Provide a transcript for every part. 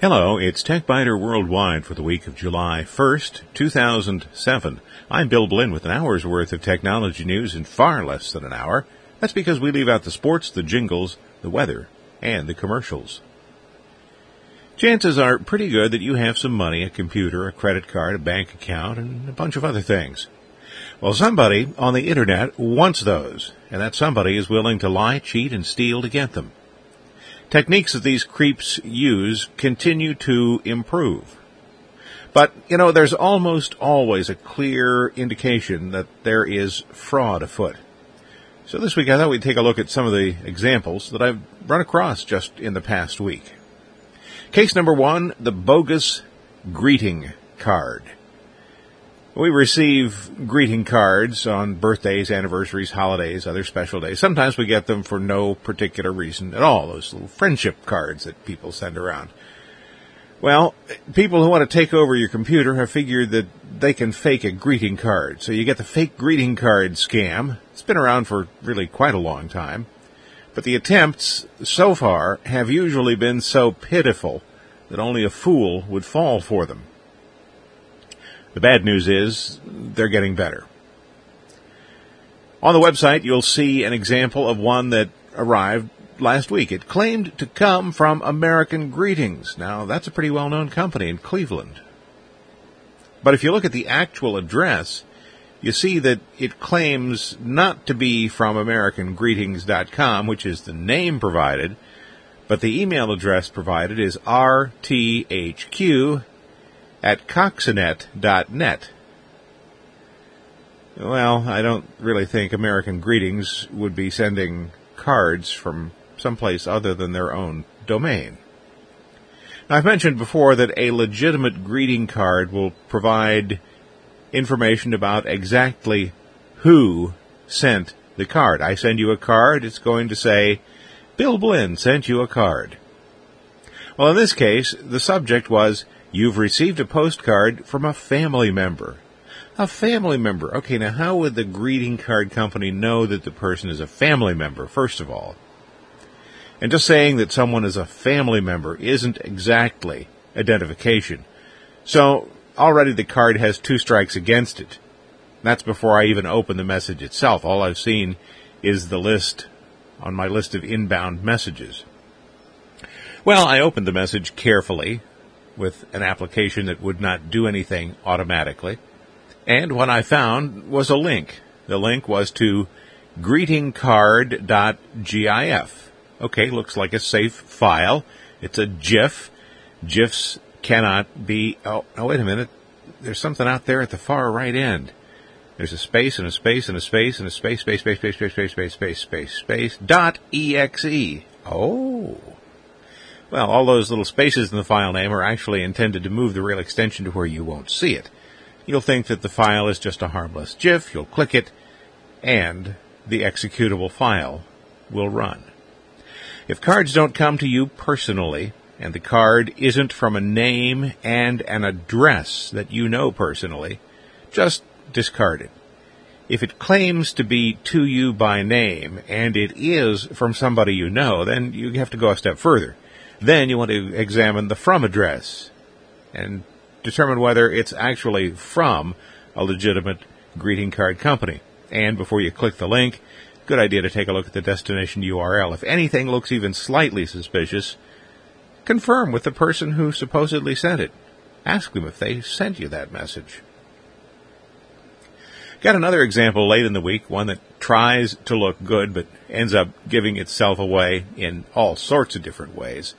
Hello, it's TechByter Worldwide for the week of July 1st, 2007. I'm Bill Blinn with an hour's worth of technology news in far less than an hour. That's because we leave out the sports, the jingles, the weather, and the commercials. Chances are pretty good that you have some money, a computer, a credit card, a bank account, and a bunch of other things. Well, somebody on the internet wants those, and that somebody is willing to lie, cheat, and steal to get them. Techniques that these creeps use continue to improve. But, you know, there's almost always a clear indication that there is fraud afoot. So this week I thought we'd take a look at some of the examples that I've run across just in the past week. Case number one, the bogus greeting card. We receive greeting cards on birthdays, anniversaries, holidays, other special days. Sometimes we get them for no particular reason at all. Those little friendship cards that people send around. Well, people who want to take over your computer have figured that they can fake a greeting card. So you get the fake greeting card scam. It's been around for really quite a long time. But the attempts so far have usually been so pitiful that only a fool would fall for them. The bad news is they're getting better. On the website, you'll see an example of one that arrived last week. It claimed to come from American Greetings. Now, that's a pretty well known company in Cleveland. But if you look at the actual address, you see that it claims not to be from AmericanGreetings.com, which is the name provided, but the email address provided is rthq at coxinet.net. Well, I don't really think American Greetings would be sending cards from someplace other than their own domain. Now, I've mentioned before that a legitimate greeting card will provide information about exactly who sent the card. I send you a card, it's going to say, Bill Blinn sent you a card. Well, in this case, the subject was You've received a postcard from a family member. A family member. Okay, now how would the greeting card company know that the person is a family member, first of all? And just saying that someone is a family member isn't exactly identification. So already the card has two strikes against it. That's before I even open the message itself. All I've seen is the list on my list of inbound messages. Well, I opened the message carefully, with an application that would not do anything automatically. And what I found was a link. The link was to greetingcard.gif. Okay, looks like a safe file. It's a GIF. GIFs cannot be. Oh, oh, wait a minute. There's something out there at the far right end. There's a space and a space and a space and a space, space, space, space, space, space, space, space, space, space, dot exe. Oh. Well, all those little spaces in the file name are actually intended to move the real extension to where you won't see it. You'll think that the file is just a harmless GIF, you'll click it, and the executable file will run. If cards don't come to you personally, and the card isn't from a name and an address that you know personally, just discard it. If it claims to be to you by name and it is from somebody you know, then you have to go a step further. Then you want to examine the from address and determine whether it's actually from a legitimate greeting card company. And before you click the link, good idea to take a look at the destination URL. If anything looks even slightly suspicious, confirm with the person who supposedly sent it. Ask them if they sent you that message. Got another example late in the week, one that tries to look good but ends up giving itself away in all sorts of different ways.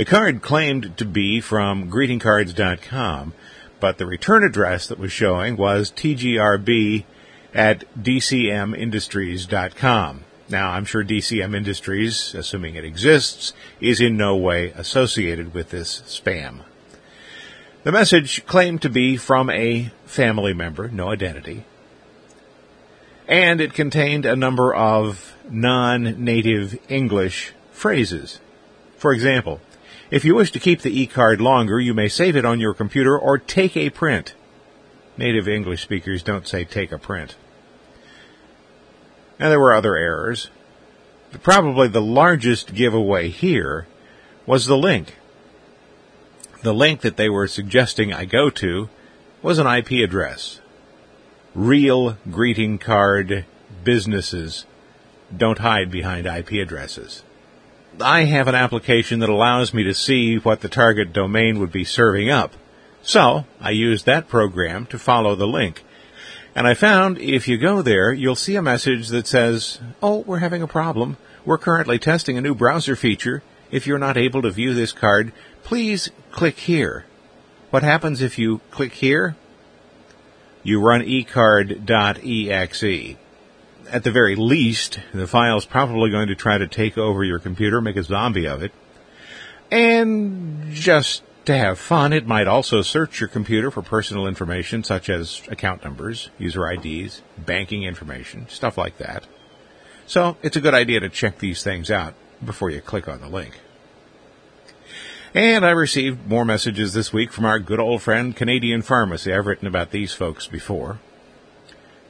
The card claimed to be from greetingcards.com, but the return address that was showing was tgrb at dcmindustries.com. Now, I'm sure DCM Industries, assuming it exists, is in no way associated with this spam. The message claimed to be from a family member, no identity, and it contained a number of non-native English phrases. For example, if you wish to keep the e-card longer, you may save it on your computer or take a print. Native English speakers don't say take a print. And there were other errors. Probably the largest giveaway here was the link. The link that they were suggesting I go to was an IP address. Real greeting card businesses don't hide behind IP addresses. I have an application that allows me to see what the target domain would be serving up. So I used that program to follow the link. And I found if you go there, you'll see a message that says, Oh, we're having a problem. We're currently testing a new browser feature. If you're not able to view this card, please click here. What happens if you click here? You run ecard.exe. At the very least, the file's probably going to try to take over your computer, make a zombie of it. And just to have fun, it might also search your computer for personal information such as account numbers, user IDs, banking information, stuff like that. So it's a good idea to check these things out before you click on the link. And I received more messages this week from our good old friend Canadian Pharmacy. I've written about these folks before.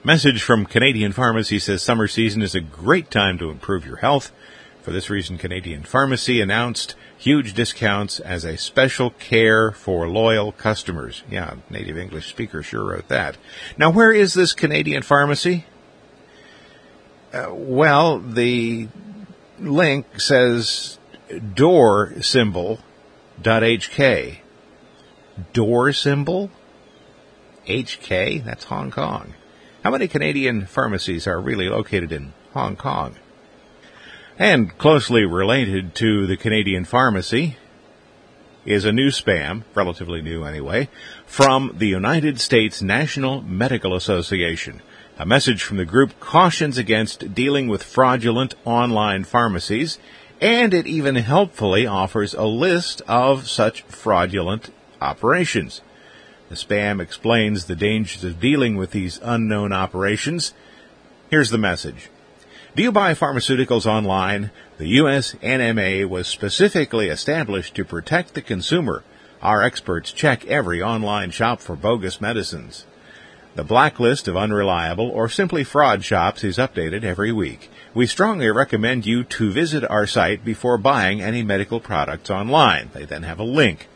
Message from Canadian Pharmacy says summer season is a great time to improve your health. For this reason, Canadian Pharmacy announced huge discounts as a special care for loyal customers. Yeah, native English speaker sure wrote that. Now, where is this Canadian Pharmacy? Uh, well, the link says door symbol dot HK. Door symbol? HK? That's Hong Kong. How many Canadian pharmacies are really located in Hong Kong? And closely related to the Canadian pharmacy is a new spam, relatively new anyway, from the United States National Medical Association. A message from the group cautions against dealing with fraudulent online pharmacies, and it even helpfully offers a list of such fraudulent operations. The spam explains the dangers of dealing with these unknown operations. Here's the message. Do you buy pharmaceuticals online? The U.S. NMA was specifically established to protect the consumer. Our experts check every online shop for bogus medicines. The blacklist of unreliable or simply fraud shops is updated every week. We strongly recommend you to visit our site before buying any medical products online. They then have a link.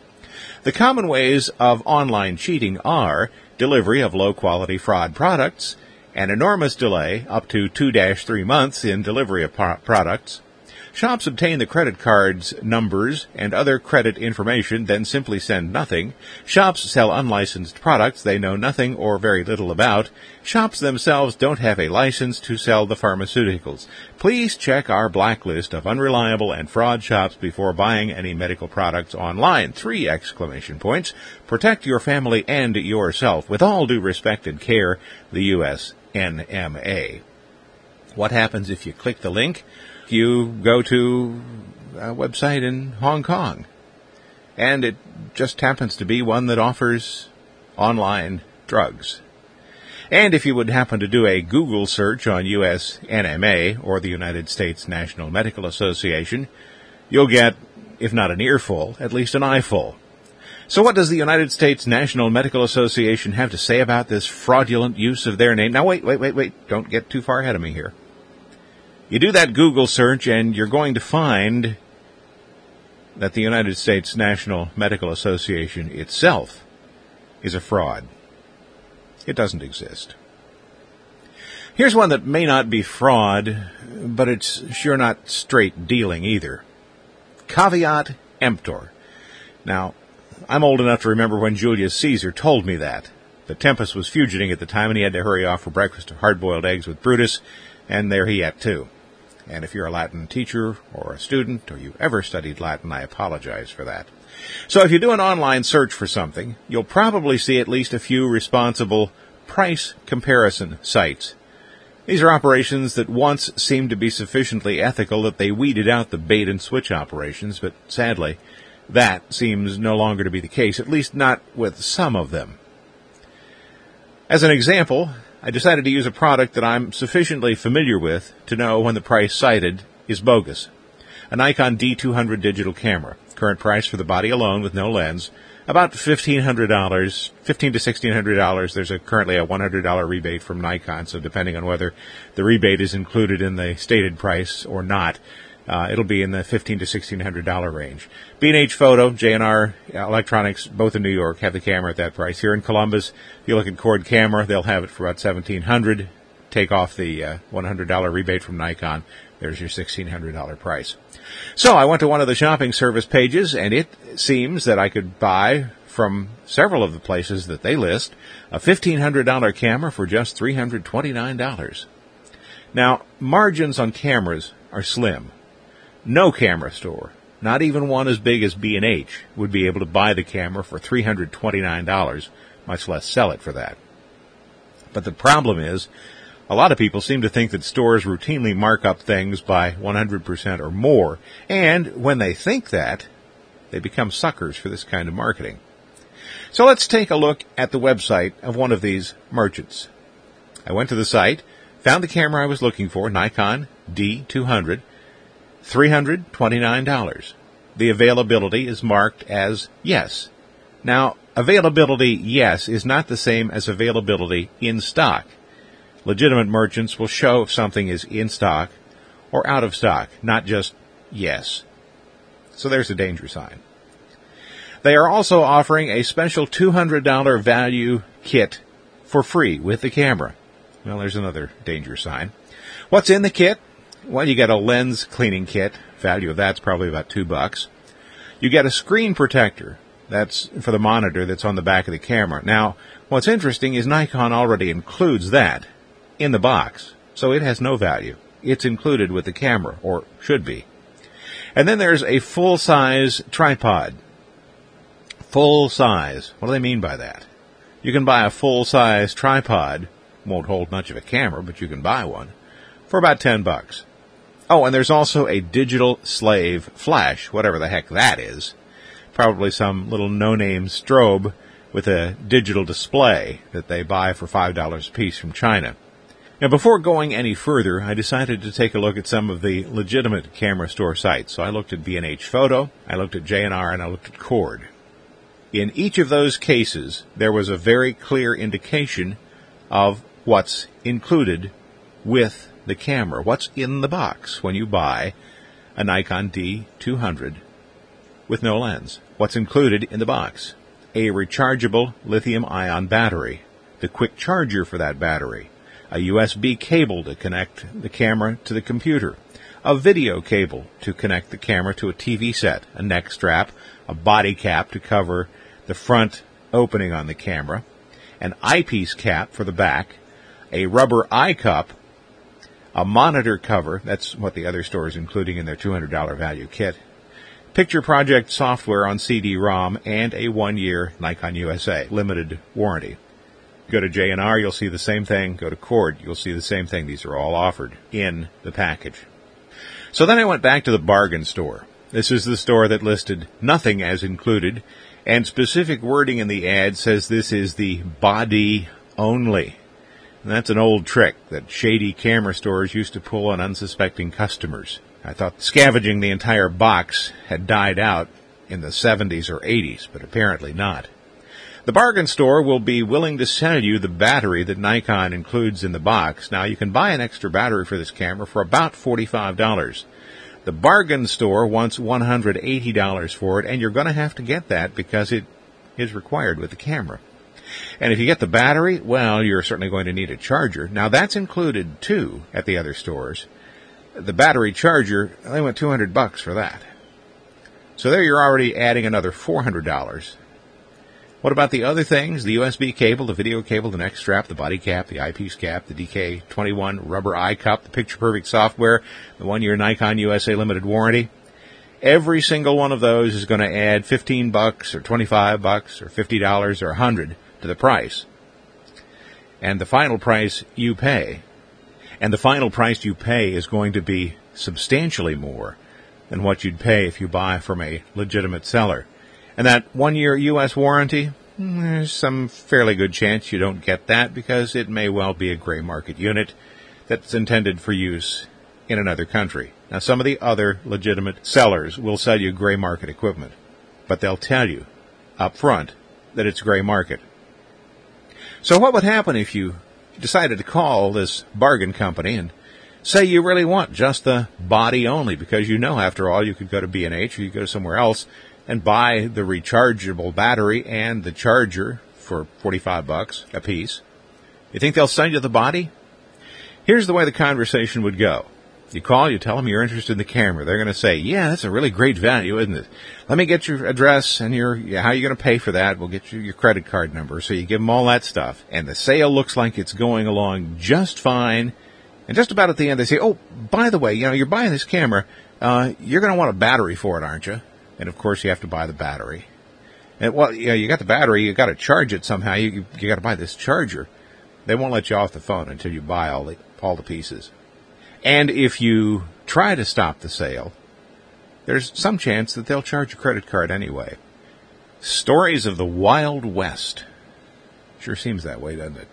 The common ways of online cheating are delivery of low quality fraud products, an enormous delay, up to 2-3 months in delivery of products. Shops obtain the credit cards numbers and other credit information, then simply send nothing. Shops sell unlicensed products they know nothing or very little about. Shops themselves don't have a license to sell the pharmaceuticals. Please check our blacklist of unreliable and fraud shops before buying any medical products online. Three exclamation points. Protect your family and yourself with all due respect and care. The U.S. NMA. What happens if you click the link? You go to a website in Hong Kong. And it just happens to be one that offers online drugs. And if you would happen to do a Google search on US NMA or the United States National Medical Association, you'll get, if not an earful, at least an eyeful. So what does the United States National Medical Association have to say about this fraudulent use of their name? Now wait, wait, wait, wait. Don't get too far ahead of me here. You do that Google search and you're going to find that the United States National Medical Association itself is a fraud. It doesn't exist. Here's one that may not be fraud, but it's sure not straight dealing either. Caveat emptor. Now, I'm old enough to remember when Julius Caesar told me that. The Tempest was fugiting at the time and he had to hurry off for breakfast of hard-boiled eggs with Brutus, and there he at too. And if you're a Latin teacher or a student or you ever studied Latin, I apologize for that. So if you do an online search for something, you'll probably see at least a few responsible price comparison sites. These are operations that once seemed to be sufficiently ethical that they weeded out the bait and switch operations, but sadly, that seems no longer to be the case, at least not with some of them. As an example, I decided to use a product that I'm sufficiently familiar with to know when the price cited is bogus. A Nikon D200 digital camera. Current price for the body alone with no lens, about $1,500, 15 to $1,600. There's a, currently a $100 rebate from Nikon, so depending on whether the rebate is included in the stated price or not, Uh, it'll be in the fifteen to sixteen hundred dollar range. B&H Photo, J&R Electronics, both in New York, have the camera at that price. Here in Columbus, if you look at Cord Camera, they'll have it for about seventeen hundred. Take off the uh, one hundred dollar rebate from Nikon. There's your sixteen hundred dollar price. So I went to one of the shopping service pages, and it seems that I could buy from several of the places that they list a $1,500 camera for just $329. Now, margins on cameras are slim. No camera store, not even one as big as B&H, would be able to buy the camera for $329, much less sell it for that. But the problem is, a lot of people seem to think that stores routinely mark up things by 100% or more, and when they think that, they become suckers for this kind of marketing. So let's take a look at the website of one of these merchants. I went to the site, found the camera I was looking for, Nikon D200, $329. The availability is marked as yes. Now, availability yes is not the same as availability in stock. Legitimate merchants will show if something is in stock or out of stock, not just yes. So there's a danger sign. They are also offering a special $200 value kit for free with the camera. Well, there's another danger sign. What's in the kit? Well, you get a lens cleaning kit. Value of that's probably about two bucks. You get a screen protector. That's for the monitor that's on the back of the camera. Now, what's interesting is Nikon already includes that in the box, so it has no value. It's included with the camera, or should be. And then there's a full-size tripod full size. What do they mean by that? You can buy a full size tripod, won't hold much of a camera, but you can buy one, for about 10 bucks. Oh, and there's also a digital slave flash, whatever the heck that is. Probably some little no-name strobe with a digital display that they buy for $5 a piece from China. Now, before going any further, I decided to take a look at some of the legitimate camera store sites. So I looked at B&H Photo, I looked at J&R, and I looked at Cord. In each of those cases, there was a very clear indication of what's included with the camera, what's in the box when you buy a Nikon D200 with no lens. What's included in the box? A rechargeable lithium ion battery, the quick charger for that battery, a USB cable to connect the camera to the computer, a video cable to connect the camera to a TV set, a neck strap, a body cap to cover the front opening on the camera, an eyepiece cap for the back, a rubber eye cup, a monitor cover, that's what the other store is including in their $200 value kit, picture project software on CD-ROM, and a one-year Nikon USA limited warranty. Go to J&R, you'll see the same thing. Go to Cord, you'll see the same thing. These are all offered in the package. So then I went back to the bargain store. This is the store that listed nothing as included and specific wording in the ad says this is the body only. That's an old trick that shady camera stores used to pull on unsuspecting customers. I thought scavenging the entire box had died out in the 70s or 80s, but apparently not. The bargain store will be willing to sell you the battery that Nikon includes in the box. Now you can buy an extra battery for this camera for about $45. The bargain store wants $180 for it, and you're going to have to get that because it is required with the camera. And if you get the battery, well, you're certainly going to need a charger. Now that's included too at the other stores. The battery charger, they went 200 bucks for that. So there you're already adding another $400 what about the other things? The USB cable, the video cable, the neck strap, the body cap, the eyepiece cap, the DK21 rubber eye cup, the Picture Perfect software, the one year Nikon USA limited warranty. Every single one of those is going to add 15 bucks or 25 bucks or $50 or 100 to the price. And the final price you pay. And the final price you pay is going to be substantially more than what you'd pay if you buy from a legitimate seller. And that one year U.S. warranty, hmm, there's some fairly good chance you don't get that because it may well be a gray market unit that's intended for use in another country. Now, some of the other legitimate sellers will sell you gray market equipment, but they'll tell you up front that it's gray market. So what would happen if you decided to call this bargain company and Say you really want just the body only because you know after all you could go to B&H or you go somewhere else and buy the rechargeable battery and the charger for 45 bucks a piece. You think they'll send you the body? Here's the way the conversation would go. You call, you tell them you're interested in the camera. They're going to say, yeah, that's a really great value, isn't it? Let me get your address and your, how are you going to pay for that? We'll get you your credit card number. So you give them all that stuff. And the sale looks like it's going along just fine. And just about at the end, they say, oh, by the way, you know, you're buying this camera. Uh, you're going to want a battery for it, aren't you? And of course you have to buy the battery. And well, you know, you got the battery, you got to charge it somehow. You, you got to buy this charger. They won't let you off the phone until you buy all the, all the pieces. And if you try to stop the sale, there's some chance that they'll charge a credit card anyway. Stories of the Wild West. Sure seems that way, doesn't it?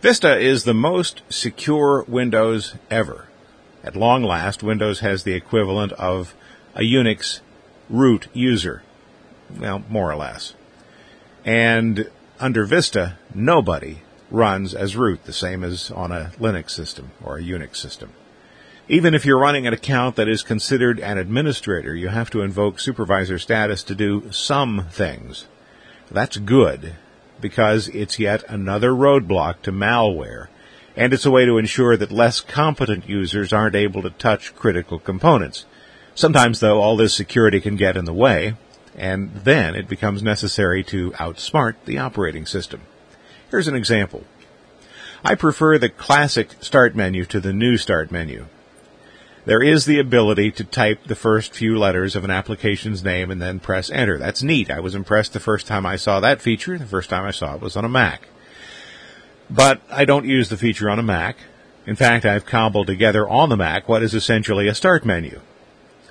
Vista is the most secure Windows ever. At long last, Windows has the equivalent of a Unix root user. Well, more or less. And under Vista, nobody runs as root, the same as on a Linux system or a Unix system. Even if you're running an account that is considered an administrator, you have to invoke supervisor status to do some things. That's good because it's yet another roadblock to malware, and it's a way to ensure that less competent users aren't able to touch critical components. Sometimes, though, all this security can get in the way, and then it becomes necessary to outsmart the operating system. Here's an example. I prefer the classic start menu to the new start menu. There is the ability to type the first few letters of an application's name and then press enter. That's neat. I was impressed the first time I saw that feature. The first time I saw it was on a Mac. But I don't use the feature on a Mac. In fact, I've cobbled together on the Mac what is essentially a start menu.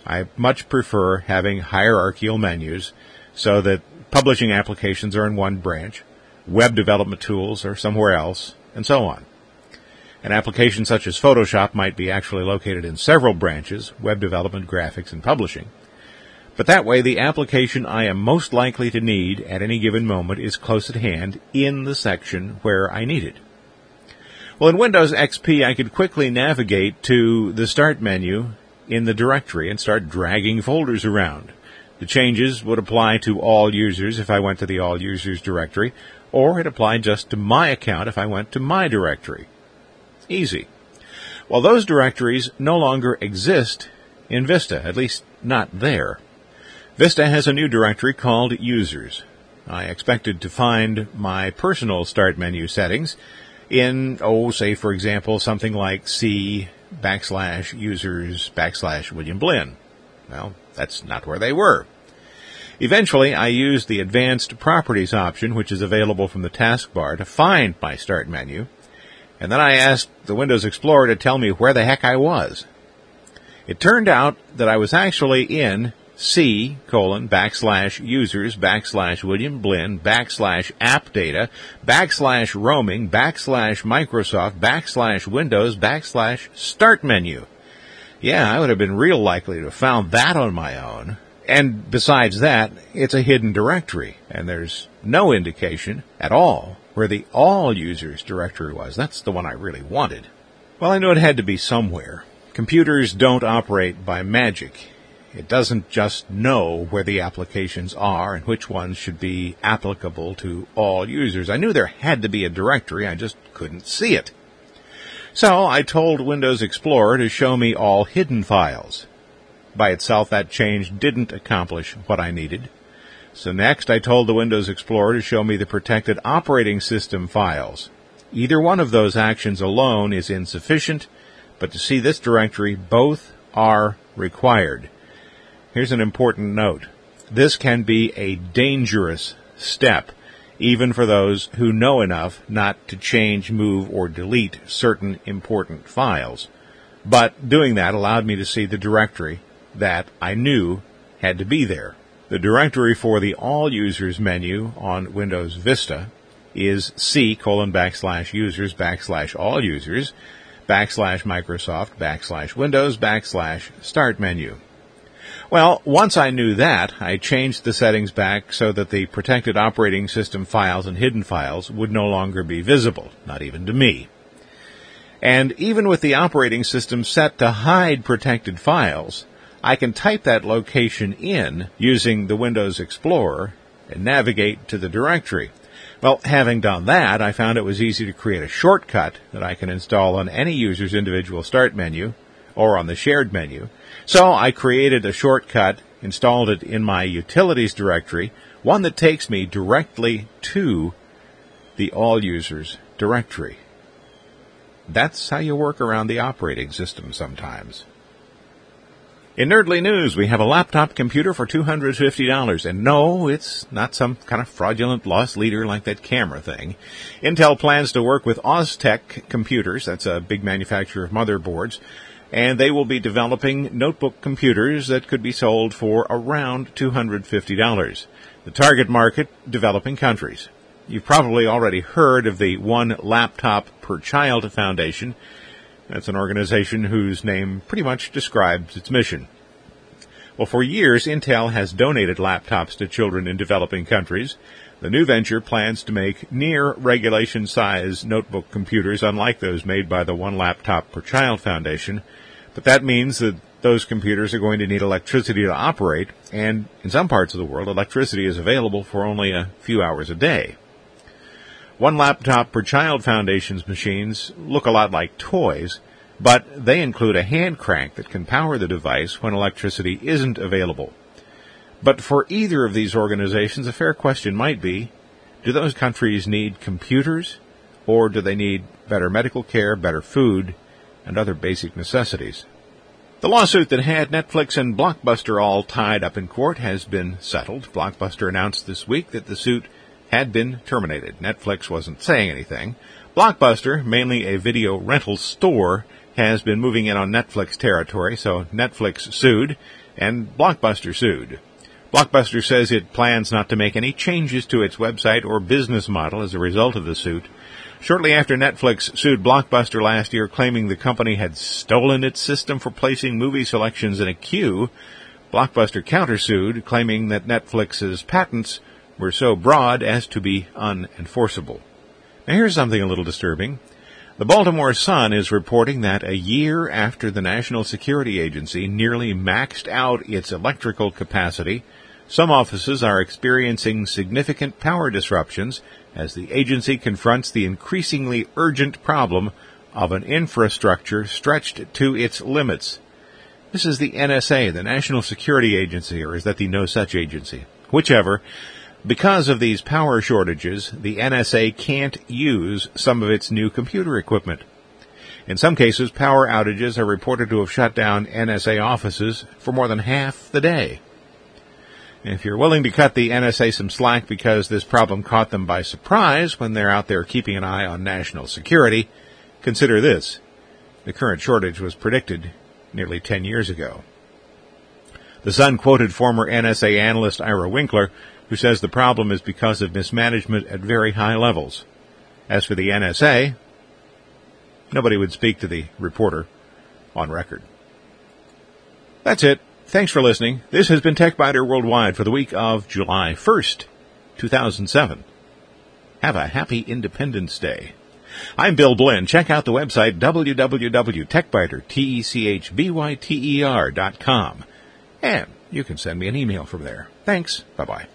I much prefer having hierarchical menus so that publishing applications are in one branch, web development tools are somewhere else, and so on. An application such as Photoshop might be actually located in several branches, web development, graphics, and publishing. But that way, the application I am most likely to need at any given moment is close at hand in the section where I need it. Well, in Windows XP, I could quickly navigate to the Start menu in the directory and start dragging folders around. The changes would apply to all users if I went to the All Users directory, or it applied just to my account if I went to my directory. Easy. Well, those directories no longer exist in Vista, at least not there. Vista has a new directory called Users. I expected to find my personal start menu settings in, oh, say for example, something like C backslash users backslash William Blinn. Well, that's not where they were. Eventually, I used the Advanced Properties option, which is available from the taskbar, to find my Start menu, and then I asked the Windows Explorer to tell me where the heck I was. It turned out that I was actually in C colon backslash users backslash William Blinn backslash app data backslash roaming backslash Microsoft backslash Windows backslash start menu. Yeah, I would have been real likely to have found that on my own. And besides that, it's a hidden directory, and there's no indication at all where the all users directory was. That's the one I really wanted. Well, I knew it had to be somewhere. Computers don't operate by magic. It doesn't just know where the applications are and which ones should be applicable to all users. I knew there had to be a directory, I just couldn't see it. So I told Windows Explorer to show me all hidden files. By itself, that change didn't accomplish what I needed. So next, I told the Windows Explorer to show me the protected operating system files. Either one of those actions alone is insufficient, but to see this directory, both are required. Here's an important note. This can be a dangerous step, even for those who know enough not to change, move, or delete certain important files. But doing that allowed me to see the directory that I knew had to be there. The directory for the All Users menu on Windows Vista is C colon backslash users backslash all users backslash Microsoft backslash Windows backslash start menu. Well, once I knew that, I changed the settings back so that the protected operating system files and hidden files would no longer be visible, not even to me. And even with the operating system set to hide protected files, I can type that location in using the Windows Explorer and navigate to the directory. Well, having done that, I found it was easy to create a shortcut that I can install on any user's individual start menu or on the shared menu. So I created a shortcut, installed it in my utilities directory, one that takes me directly to the all users directory. That's how you work around the operating system sometimes. In Nerdly News, we have a laptop computer for $250. And no, it's not some kind of fraudulent loss leader like that camera thing. Intel plans to work with Asustek Computers, that's a big manufacturer of motherboards, and they will be developing notebook computers that could be sold for around $250. The target market, developing countries. You've probably already heard of the One Laptop Per Child Foundation. That's an organization whose name pretty much describes its mission. Well, for years, Intel has donated laptops to children in developing countries. The new venture plans to make near regulation size notebook computers unlike those made by the One Laptop Per Child Foundation. But that means that those computers are going to need electricity to operate, and in some parts of the world, electricity is available for only a few hours a day. One Laptop Per Child Foundation's machines look a lot like toys, but they include a hand crank that can power the device when electricity isn't available. But for either of these organizations, a fair question might be, do those countries need computers, or do they need better medical care, better food, and other basic necessities? The lawsuit that had Netflix and Blockbuster all tied up in court has been settled. Blockbuster announced this week that the suit had been terminated. Netflix wasn't saying anything. Blockbuster, mainly a video rental store, has been moving in on Netflix territory, so Netflix sued and Blockbuster sued. Blockbuster says it plans not to make any changes to its website or business model as a result of the suit. Shortly after Netflix sued Blockbuster last year, claiming the company had stolen its system for placing movie selections in a queue, Blockbuster countersued, claiming that Netflix's patents were so broad as to be unenforceable. Now here's something a little disturbing. The Baltimore Sun is reporting that a year after the National Security Agency nearly maxed out its electrical capacity, some offices are experiencing significant power disruptions as the agency confronts the increasingly urgent problem of an infrastructure stretched to its limits. This is the NSA, the National Security Agency, or is that the No Such Agency? Whichever. Because of these power shortages, the NSA can't use some of its new computer equipment. In some cases, power outages are reported to have shut down NSA offices for more than half the day. If you're willing to cut the NSA some slack because this problem caught them by surprise when they're out there keeping an eye on national security, consider this. The current shortage was predicted nearly 10 years ago. The Sun quoted former NSA analyst Ira Winkler who says the problem is because of mismanagement at very high levels. As for the NSA, nobody would speak to the reporter on record. That's it. Thanks for listening. This has been TechByter Worldwide for the week of July 1st, 2007. Have a happy Independence Day. I'm Bill Blinn. Check out the website www.techbyter, com, And you can send me an email from there. Thanks. Bye bye.